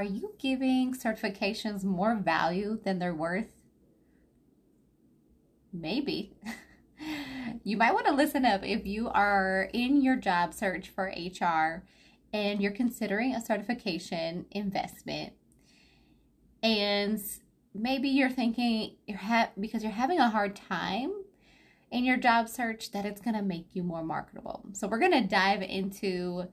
are you giving certifications more value than they're worth? Maybe. you might want to listen up if you are in your job search for HR and you're considering a certification investment. And maybe you're thinking you're ha- because you're having a hard time in your job search that it's going to make you more marketable. So we're going to dive into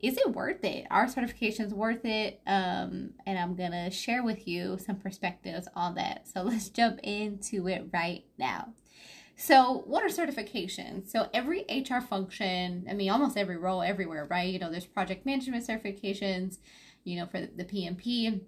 is it worth it? Are certifications worth it? Um, and I'm going to share with you some perspectives on that. So let's jump into it right now. So, what are certifications? So, every HR function, I mean, almost every role everywhere, right? You know, there's project management certifications, you know, for the PMP.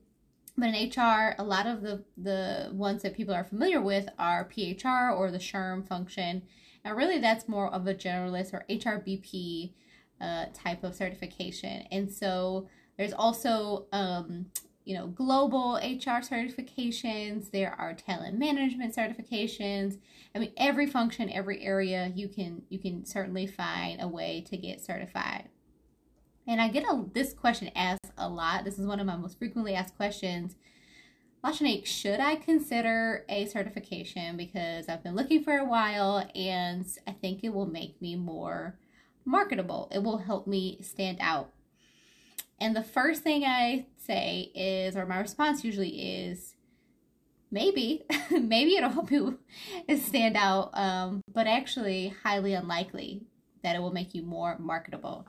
But in HR, a lot of the, the ones that people are familiar with are PHR or the SHRM function. And really, that's more of a generalist or HRBP uh, type of certification. And so, there's also um, you know, global HR certifications, there are talent management certifications. I mean, every function, every area, you can you can certainly find a way to get certified. And I get a, this question asked a lot. This is one of my most frequently asked questions. Lashanique, should I consider a certification because I've been looking for a while and I think it will make me more marketable. It will help me stand out and the first thing I say is, or my response usually is, maybe, maybe it'll help you stand out, um, but actually highly unlikely that it will make you more marketable.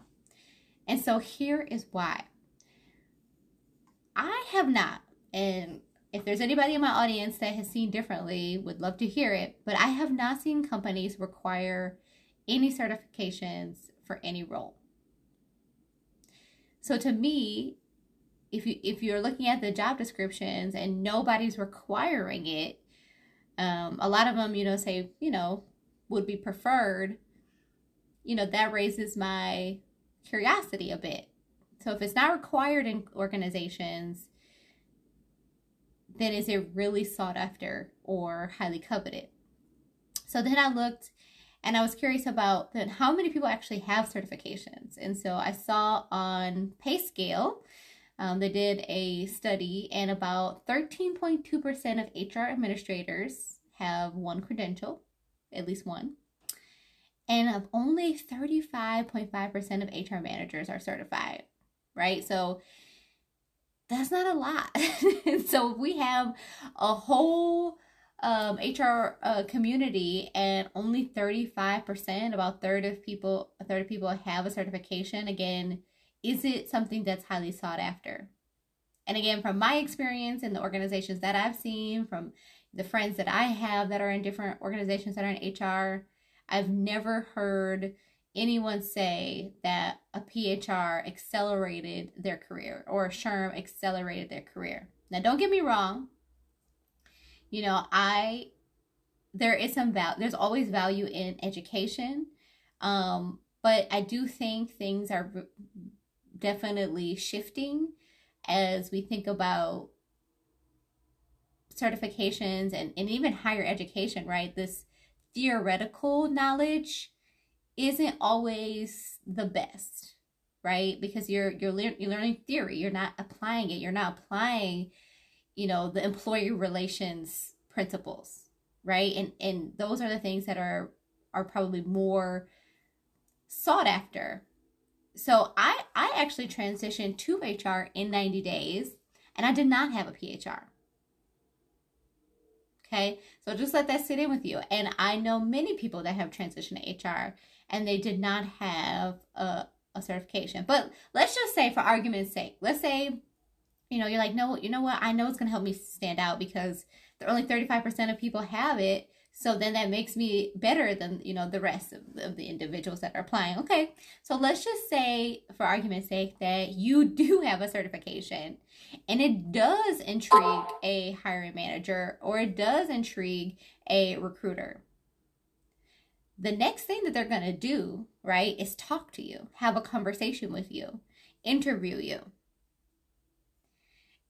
And so here is why. I have not, and if there's anybody in my audience that has seen differently, would love to hear it, but I have not seen companies require any certifications for any role. So to me, if you if you're looking at the job descriptions and nobody's requiring it, um, a lot of them, you know, say, you know, would be preferred. You know, that raises my curiosity a bit. So if it's not required in organizations, then is it really sought after or highly coveted? So then I looked and I was curious about then how many people actually have certifications. And so I saw on PayScale, um, they did a study, and about 13.2% of HR administrators have one credential, at least one. And of only 35.5% of HR managers are certified, right? So that's not a lot. so if we have a whole um, HR uh, community, and only 35%, about third of people, a third of people have a certification. Again, is it something that's highly sought after? And again, from my experience in the organizations that I've seen, from the friends that I have that are in different organizations that are in HR, I've never heard anyone say that a PHR accelerated their career or a SHRM accelerated their career. Now, don't get me wrong, you know, I there is some value. There's always value in education, um, but I do think things are definitely shifting as we think about certifications and, and even higher education. Right, this theoretical knowledge isn't always the best right because you're you're, le- you're learning theory you're not applying it you're not applying you know the employee relations principles right? And and those are the things that are are probably more sought after. So i i actually transitioned to hr in 90 days and i did not have a phr okay? So just let that sit in with you. And i know many people that have transitioned to hr and they did not have a, a certification. But let's just say for argument's sake let's say you know, you're like, no, you know what? I know it's going to help me stand out because the only 35% of people have it. So then that makes me better than, you know, the rest of, of the individuals that are applying. Okay. So let's just say, for argument's sake, that you do have a certification and it does intrigue a hiring manager or it does intrigue a recruiter. The next thing that they're going to do, right, is talk to you, have a conversation with you, interview you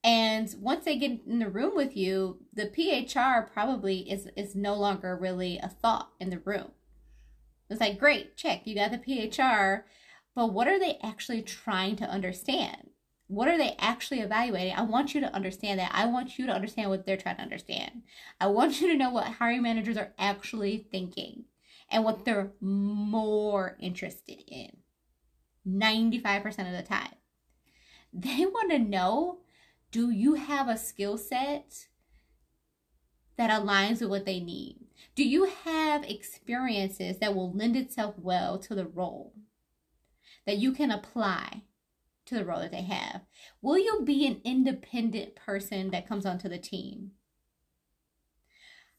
and once they get in the room with you, the PHR probably is is no longer really a thought in the room. It's like, great, check, you got the PHR, but what are they actually trying to understand? What are they actually evaluating? I want you to understand that. I want you to understand what they're trying to understand. I want you to know what hiring managers are actually thinking and what they're more interested in 95% of the time. They want to know do you have a skill set that aligns with what they need? Do you have experiences that will lend itself well to the role that you can apply to the role that they have? Will you be an independent person that comes onto the team?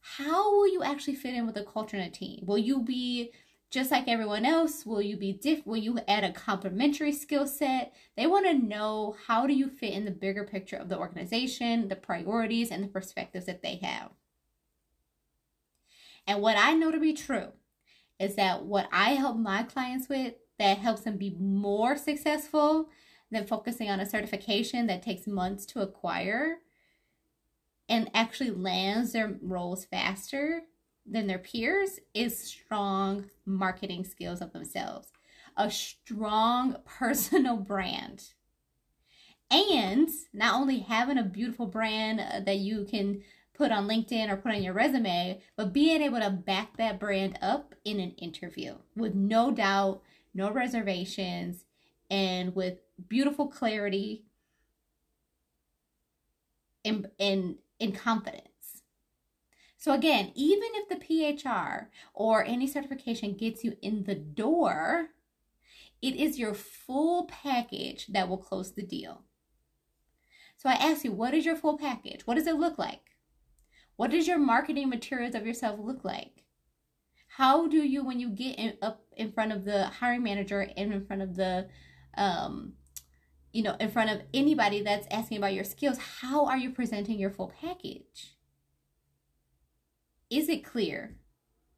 How will you actually fit in with the culture in a team? Will you be just like everyone else? Will you be different? Will you add a complementary skill set? They want to know how do you fit in the bigger picture of the organization, the priorities, and the perspectives that they have. And what I know to be true is that what I help my clients with that helps them be more successful than focusing on a certification that takes months to acquire and actually lands their roles faster than their peers is strong marketing skills of themselves, a strong personal brand. And not only having a beautiful brand uh, that you can put on LinkedIn or put on your resume, but being able to back that brand up in an interview with no doubt, no reservations, and with beautiful clarity and, and, and confidence. So again, even if the PHR or any certification gets you in the door, it is your full package that will close the deal. So I ask you, what is your full package? What does it look like? What does your marketing materials of yourself look like? How do you, when you get in, up in front of the hiring manager and in front of the, um, you know, in front of anybody that's asking about your skills, how are you presenting your full package? Is it clear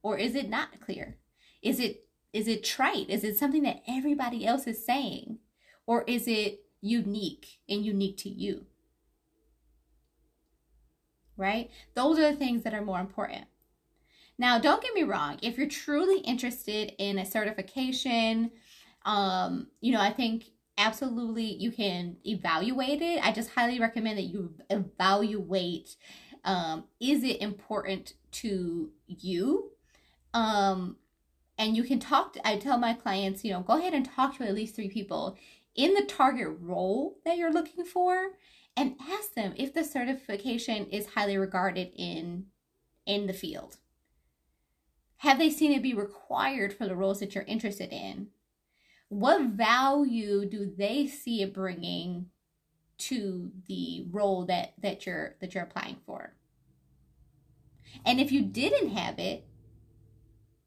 or is it not clear? Is it is it trite? Is it something that everybody else is saying? Or is it unique and unique to you? Right? Those are the things that are more important. Now, don't get me wrong, if you're truly interested in a certification, um, you know, I think absolutely you can evaluate it. I just highly recommend that you evaluate um, is it important to you? Um, and you can talk to, I tell my clients, you know, go ahead and talk to at least three people in the target role that you're looking for and ask them if the certification is highly regarded in in the field. Have they seen it be required for the roles that you're interested in? What value do they see it bringing to the role that that you're that you're applying for. And if you didn't have it,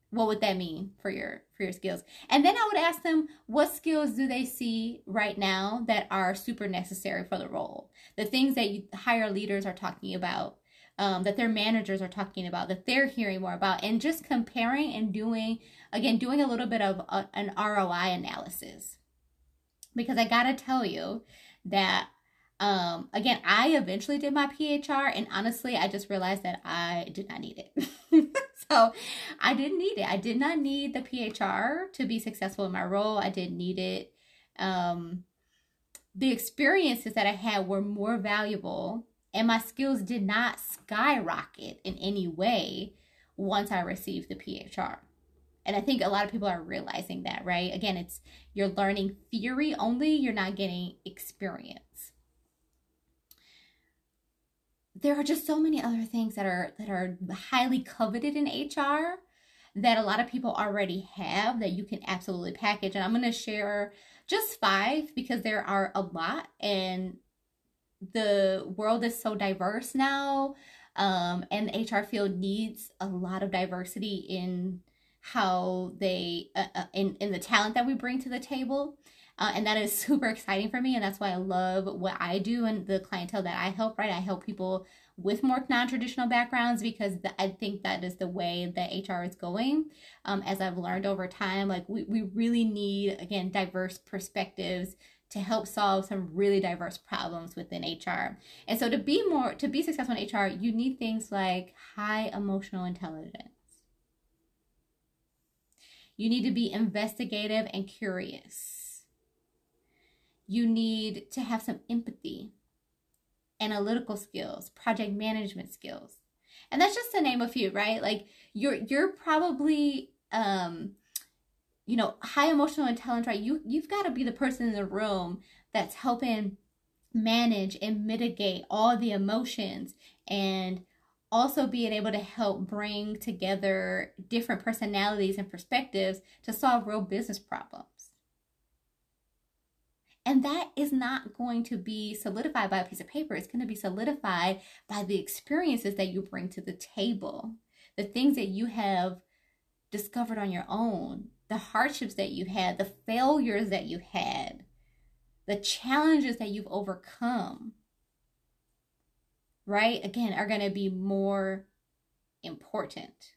what would that mean for your for your skills? And then I would ask them what skills do they see right now that are super necessary for the role? The things that you, higher leaders are talking about, um, that their managers are talking about, that they're hearing more about, and just comparing and doing again doing a little bit of a, an ROI analysis. Because I gotta tell you that um, again, I eventually did my PHR, and honestly, I just realized that I did not need it. so I didn't need it. I did not need the PHR to be successful in my role. I didn't need it. Um, the experiences that I had were more valuable, and my skills did not skyrocket in any way once I received the PHR. And I think a lot of people are realizing that, right? Again, it's you're learning theory only, you're not getting experience there are just so many other things that are that are highly coveted in HR that a lot of people already have that you can absolutely package. And I'm going to share just five because there are a lot and the world is so diverse now. Um, and the HR field needs a lot of diversity in how they, uh, uh, in, in the talent that we bring to the table. Uh, and that is super exciting for me. And that's why I love what I do and the clientele that I help, right? I help people with more non-traditional backgrounds because I think that is the way that HR is going. Um, as I've learned over time, like we, we really need, again, diverse perspectives to help solve some really diverse problems within HR. And so to be more, to be successful in HR, you need things like high emotional intelligence. You need to be investigative and curious You need to have some empathy, analytical skills, project management skills. And that's just to name a few, right? Like you're you're probably um you know, high emotional intelligence, right? You you've got to be the person in the room that's helping manage and mitigate all the emotions and also being able to help bring together different personalities and perspectives to solve real business problems. And that is not going to be solidified by a piece of paper. It's going to be solidified by the experiences that you bring to the table, the things that you have discovered on your own, the hardships that you had, the failures that you had, the challenges that you've overcome right, again, are going to be more important.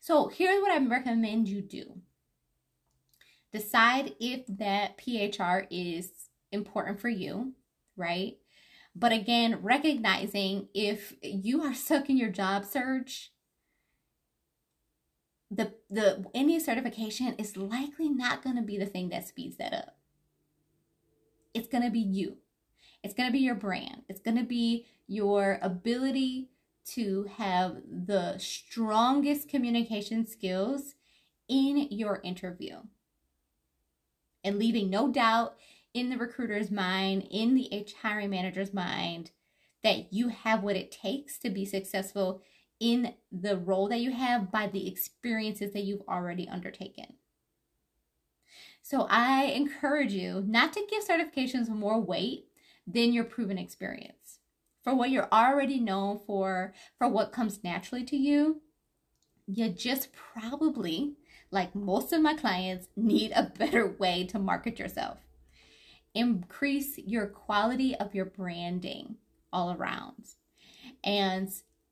So here's what I recommend you do. Decide if that PHR is important for you, right? But again, recognizing if you are stuck in your job search, the the any certification is likely not going to be the thing that speeds that up. It's going to be you. It's going to be your brand. It's going to be your ability to have the strongest communication skills in your interview and leaving no doubt in the recruiter's mind, in the H hiring manager's mind, that you have what it takes to be successful in the role that you have by the experiences that you've already undertaken. So I encourage you not to give certifications more weight than your proven experience. For what you're already known for, for what comes naturally to you, you just probably, like most of my clients, need a better way to market yourself. Increase your quality of your branding all around. And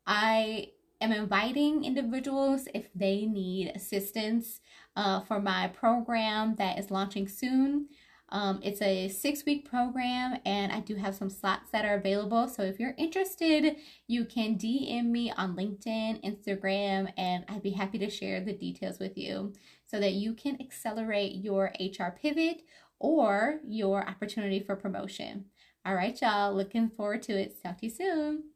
I am inviting individuals if they need assistance uh, for my program that is launching soon. Um, it's a six week program and I do have some slots that are available. So if you're interested, you can DM me on LinkedIn, Instagram, and I'd be happy to share the details with you so that you can accelerate your HR pivot or your opportunity for promotion. All right, y'all. Looking forward to it. Talk to you soon.